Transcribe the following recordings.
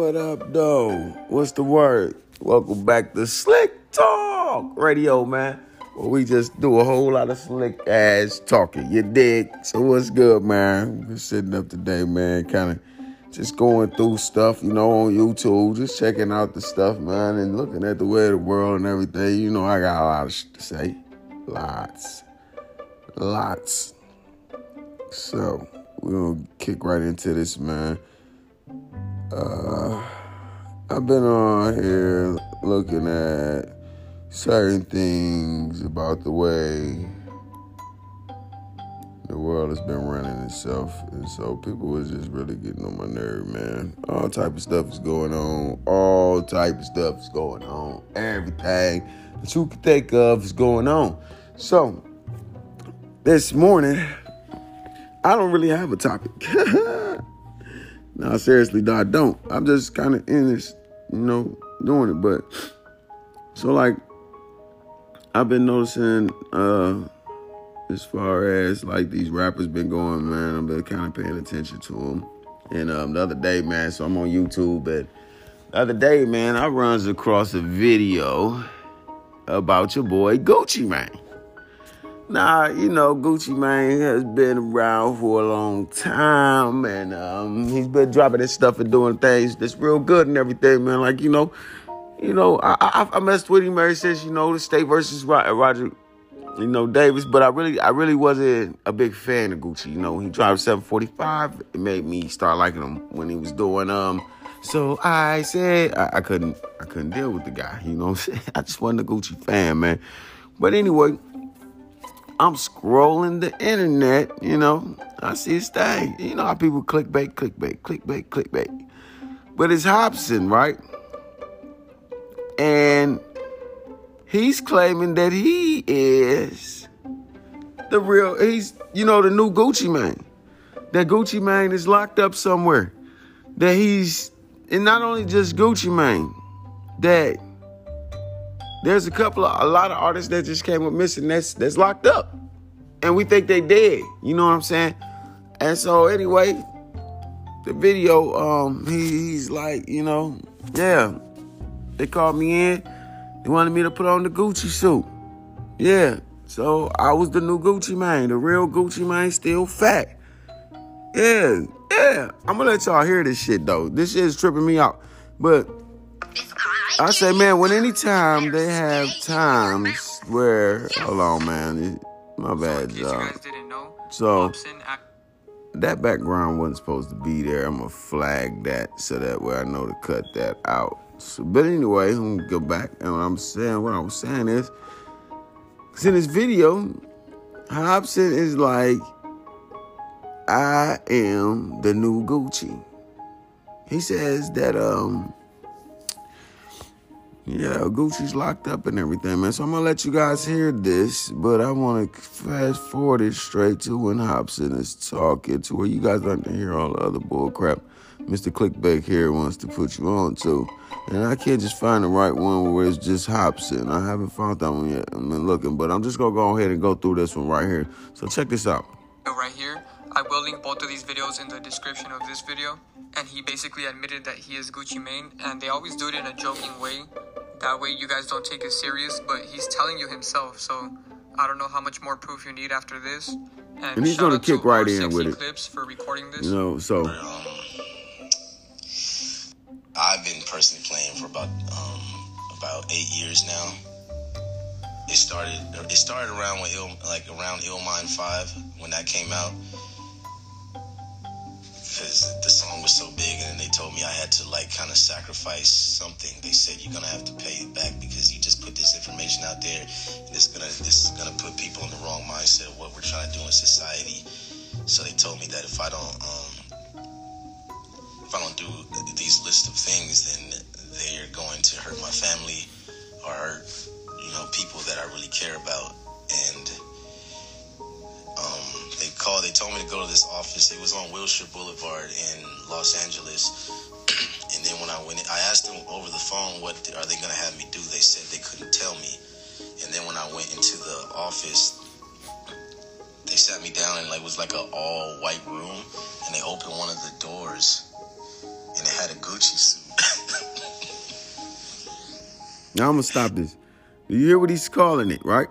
what up, though? What's the word? Welcome back to Slick Talk Radio, man. Well, we just do a whole lot of slick ass talking. You dig? So what's good, man? We're sitting up today, man. Kind of just going through stuff, you know, on YouTube, just checking out the stuff, man, and looking at the way of the world and everything. You know, I got a lot of shit to say. Lots. Lots. So, we're gonna kick right into this, man. Uh, I've been on here looking at certain things about the way the world has been running itself, and so people was just really getting on my nerve, man. All type of stuff is going on. All type of stuff is going on. Everything that you can think of is going on. So this morning, I don't really have a topic. no, seriously, I don't. I'm just kind of in this, you know, doing it. But so like, I've been noticing, uh, as far as like these rappers been going, man, I've been kind of paying attention to them. And um, the other day, man, so I'm on YouTube, and the other day, man, I runs across a video about your boy Gucci Mane. Nah, you know, Gucci Mane has been around for a long time and um, he's been dropping his stuff and doing things that's real good and everything, man. Like, you know, you know, I, I, I messed with him ever since, you know, the state versus Radric, you know, Davis, but I really, I really wasn't a big fan of Gucci. You know, he dropped 745. It made me start liking him when he was doing, um, so I said I, I couldn't, I couldn't deal with the guy, you know I just wasn't a Gucci fan, man. But anyway, I'm scrolling the internet, you know, I see his thing. You know how people clickbait, clickbait, clickbait, clickbait. But it's Hopsin, right? And he's claiming that he is the real, he's, you know, the new Gucci Mane. That Gucci Mane is locked up somewhere. That he's, and not only just Gucci Mane, that there's a couple of a lot of artists that just came up missing that's that's locked up. And we think they dead. You know what I'm saying? And so anyway, the video, um, he, he's like, you know, yeah. They called me in. They wanted me to put on the Gucci suit. Yeah. So I was the new Gucci man, the real Gucci man, still fat. Yeah, yeah. I'm gonna let y'all hear this shit though. This shit is tripping me out. But I say, man, when anytime they have times where, hold on, man, my bad, y'all. So that background wasn't supposed to be there. I'm gonna flag that so that way I know to cut that out. So, but anyway, I'm gonna go back and what I'm saying, what I was saying is, cause in this video, Hopsin is like, I am the new Gucci. He says that um yeah, Gucci's locked up and everything, man. So I'm gonna let you guys hear this, but I want to fast forward it straight to when Hopsin is talking to where you guys don't hear all the other bull crap Mr. Clickbait here wants to put you on to. And I can't just find the right one where it's just Hopsin. I haven't found that one yet. I've been looking, but I'm just gonna go ahead and go through this one right here. So check this out. Right here, I will link both of these videos in the description of this video. And he basically admitted that he is Gucci Mane, and they always do it in a joking way. That way you guys don't take it serious, but he's telling you himself, so I don't know how much more proof you need after this. And, and he's gonna kick to right in with it. Clips for recording this. You know, so. Um, I've been personally playing for about um, about eight years now. It started it started around when Ill, like around Illmind Five when that came out because the song was so big, and they told me I had to like kind of sacrifice something. They said you're gonna have to pay it back because you just put this information out there, and it's gonna this is gonna put people in the wrong mindset of what we're trying to do in society. So they told me that if I don't um, if I don't do these list of things, then they're going to hurt my family or hurt you know people that I really care about, go to this office. It was on Wilshire Boulevard in Los Angeles. and then when I went, in, I asked them over the phone, "What are they to have me do?" They said they couldn't tell me. And then when I went into the office, they sat me down and like it was like a all white room, and they opened one of the doors, and it had a Gucci suit. Now I'm gonna stop this. You hear what he's calling it, right?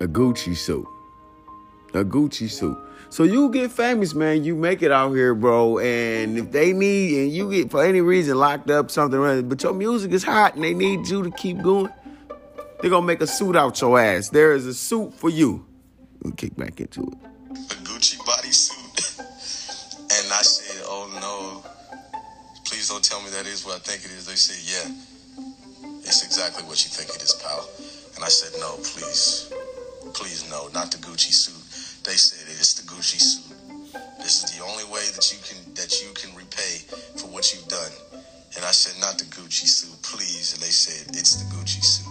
A Gucci suit. A Gucci suit. So you get famous, man. You make it out here, bro. And if they need, and you get for any reason locked up, something, but your music is hot and they need you to keep going, they're gonna make a suit out your ass. There is a suit for you. We'll kick back into it. A Gucci bodysuit. and I said, oh no, please don't tell me that is what I think it is. They said, yeah, it's exactly what you think it is, pal. And I said, no, please, please, no, not the Gucci suit. They said it's the Gucci suit. This is the only way that you can that you can repay for what you've done. And I said, not the Gucci suit, please. And they said, it's the Gucci suit.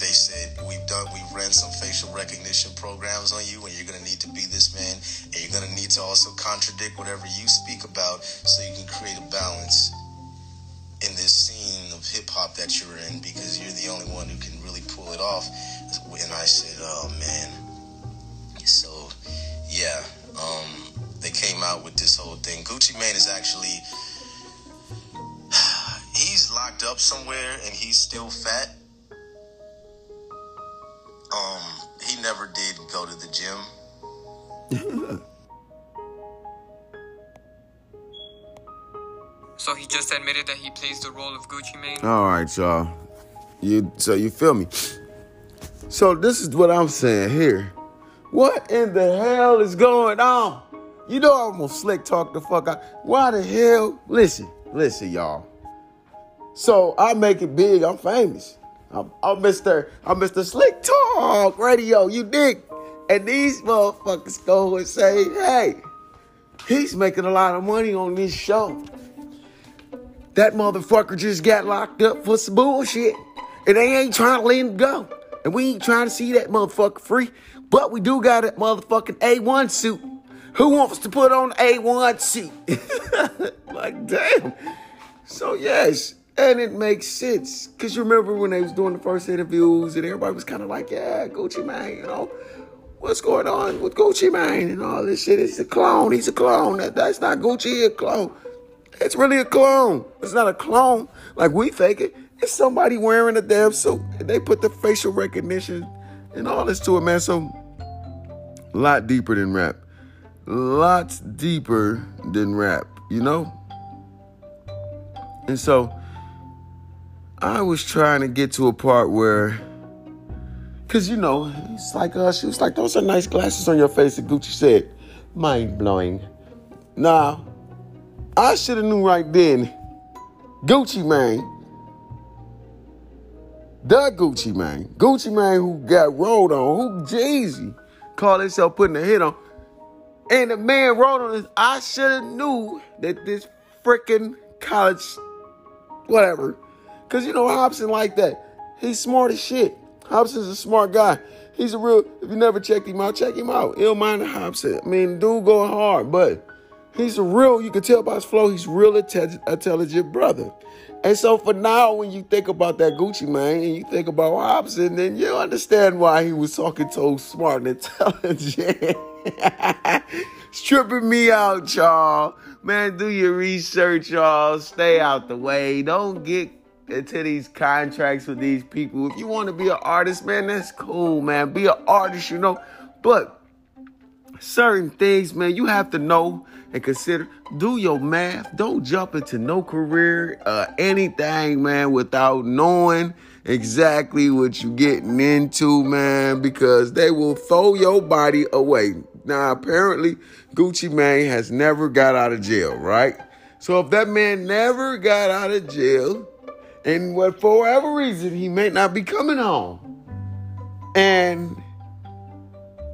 They said, we've done, we've ran some facial recognition programs on you, and you're gonna need to be this man, and you're gonna need to also contradict whatever you speak about so you can create a balance in this scene of hip hop that you're in because you're the only one who can really pull it off. And I said, oh man. So, yeah, um, they came out with this whole thing. Gucci Mane is actually, he's locked up somewhere and he's still fat. Um, he never did go to the gym. So he just admitted that he plays the role of Gucci Mane. All right, y'all. You so you feel me? So this is what I'm saying here. What in the hell is going on? You know I'm gonna slick talk the fuck out. Why the hell? Listen, listen, y'all. So I make it big. I'm famous. I'm, I'm Mr. I'm Mr. Slick Talk Radio. You dig? And these motherfuckers go and say, "Hey, he's making a lot of money on this show." That motherfucker just got locked up for some bullshit. And they ain't trying to let him go. And we ain't trying to see that motherfucker free. But we do got a motherfucking A1 suit. Who wants to put on A1 suit? like, damn. So, yes. And it makes sense. Because you remember when they was doing the first interviews and everybody was kind of like, yeah, Gucci Mane, you know. What's going on with Gucci Mane and all this shit? He's a clone. He's a clone. That, that's not Gucci. A clone. It's really a clone. It's not a clone like we think it. It's somebody wearing a damn suit. And they put the facial recognition and all this to it, man. So, lot deeper than rap. Lots deeper than rap, you know? And so, I was trying to get to a part where, because, you know, it's like, uh, she was like, those are nice glasses on your face. And Gucci said, mind blowing. Now, I should have knew right then. Gucci man, The Gucci man, Gucci Mane who got rolled on, who Jay-Z called himself putting a hit on. And the man wrote on this. I should have knew that this freaking college, whatever. Cause you know Hopsin like that. He's smart as shit. Hopsin's a smart guy. He's a real. If you never checked him out, check him out. Ill mind Hopsin. I mean, dude going hard, but He's a real, you can tell by his flow, he's real intelligent brother. And so for now, when you think about that Gucci man and you think about Hopsin, then you understand why he was talking so smart and intelligent. Stripping me out, y'all. Man, do your research, y'all. Stay out the way. Don't get into these contracts with these people. If you want to be an artist, man, that's cool, man. Be an artist, you know. But certain things, man, you have to know and consider. Do your math. Don't jump into no career, uh, anything, man, without knowing exactly what you're getting into, man, because they will throw your body away. Now, apparently, Gucci Mane has never got out of jail, right? So if that man never got out of jail, and what for whatever reason he may not be coming home, and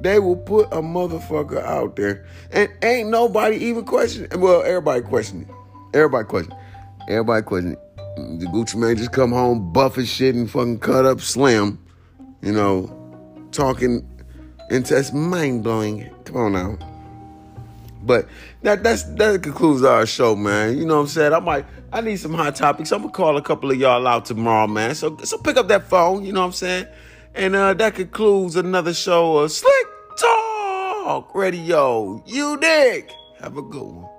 they will put a motherfucker out there, and ain't nobody even questioning. Well, everybody questioning. Everybody questioning. Everybody questioning. The Gucci man just come home, buff as shit, and fucking cut up slim. You know, talking, and that's mind blowing. Come on now. But that that's that concludes our show, man. You know what I'm saying? I might I need some hot topics. I'm gonna call a couple of y'all out tomorrow, man. So so pick up that phone, you know what I'm saying? And uh, that concludes another show of Slick Talk Radio. You dig? Have a good one.